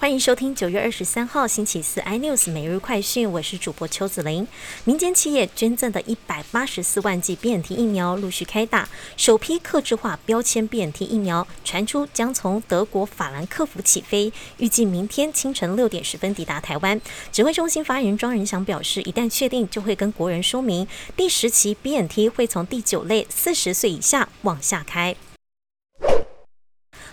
欢迎收听九月二十三号星期四 iNews 每日快讯，我是主播邱子玲。民间企业捐赠的一百八十四万剂 BNT 疫苗陆续开打，首批客制化标签 BNT 疫苗传出将从德国法兰克福起飞，预计明天清晨六点十分抵达台湾。指挥中心发言人庄仁祥表示，一旦确定，就会跟国人说明，第十期 BNT 会从第九类四十岁以下往下开。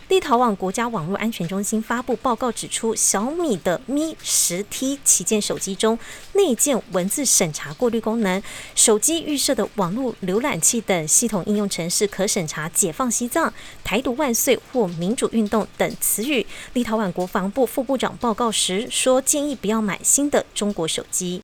立陶宛国家网络安全中心发布报告指出，小米的 Mi 十 T 旗舰手机中内建文字审查过滤功能，手机预设的网络浏览器等系统应用程式可审查“解放西藏”“台独万岁”或“民主运动”等词语。立陶宛国防部副部长报告时说，建议不要买新的中国手机。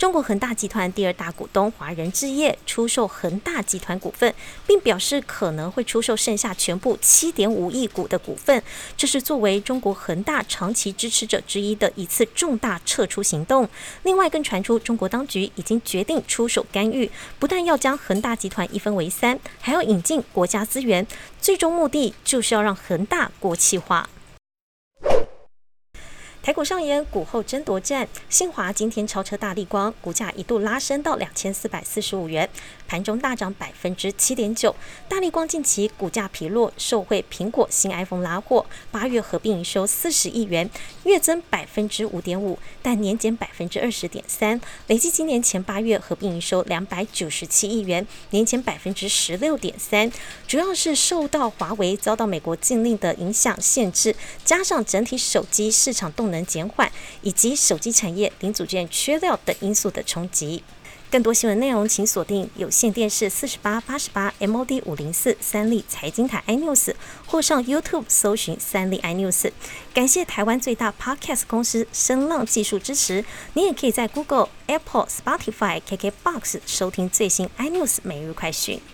中国恒大集团第二大股东华人置业出售恒大集团股份，并表示可能会出售剩下全部七点五亿股的股份。这是作为中国恒大长期支持者之一的一次重大撤出行动。另外，更传出中国当局已经决定出手干预，不但要将恒大集团一分为三，还要引进国家资源，最终目的就是要让恒大国企化。台股上演股后争夺战，信华今天超车大力光，股价一度拉升到两千四百四十五元，盘中大涨百分之七点九。大力光近期股价疲弱，受惠苹果新 iPhone 拉货，八月合并营收四十亿元，月增百分之五点五，但年减百分之二十点三，累计今年前八月合并营收两百九十七亿元，年减百分之十六点三，主要是受到华为遭到美国禁令的影响限制，加上整体手机市场动能减缓，以及手机产业零组件缺料等因素的冲击。更多新闻内容，请锁定有线电视四十八八十八 MOD 五零四三立财经台 iNews，或上 YouTube 搜寻三立 iNews。感谢台湾最大 Podcast 公司声浪技术支持。你也可以在 Google、Apple、Spotify、KKBox 收听最新 iNews 每日快讯。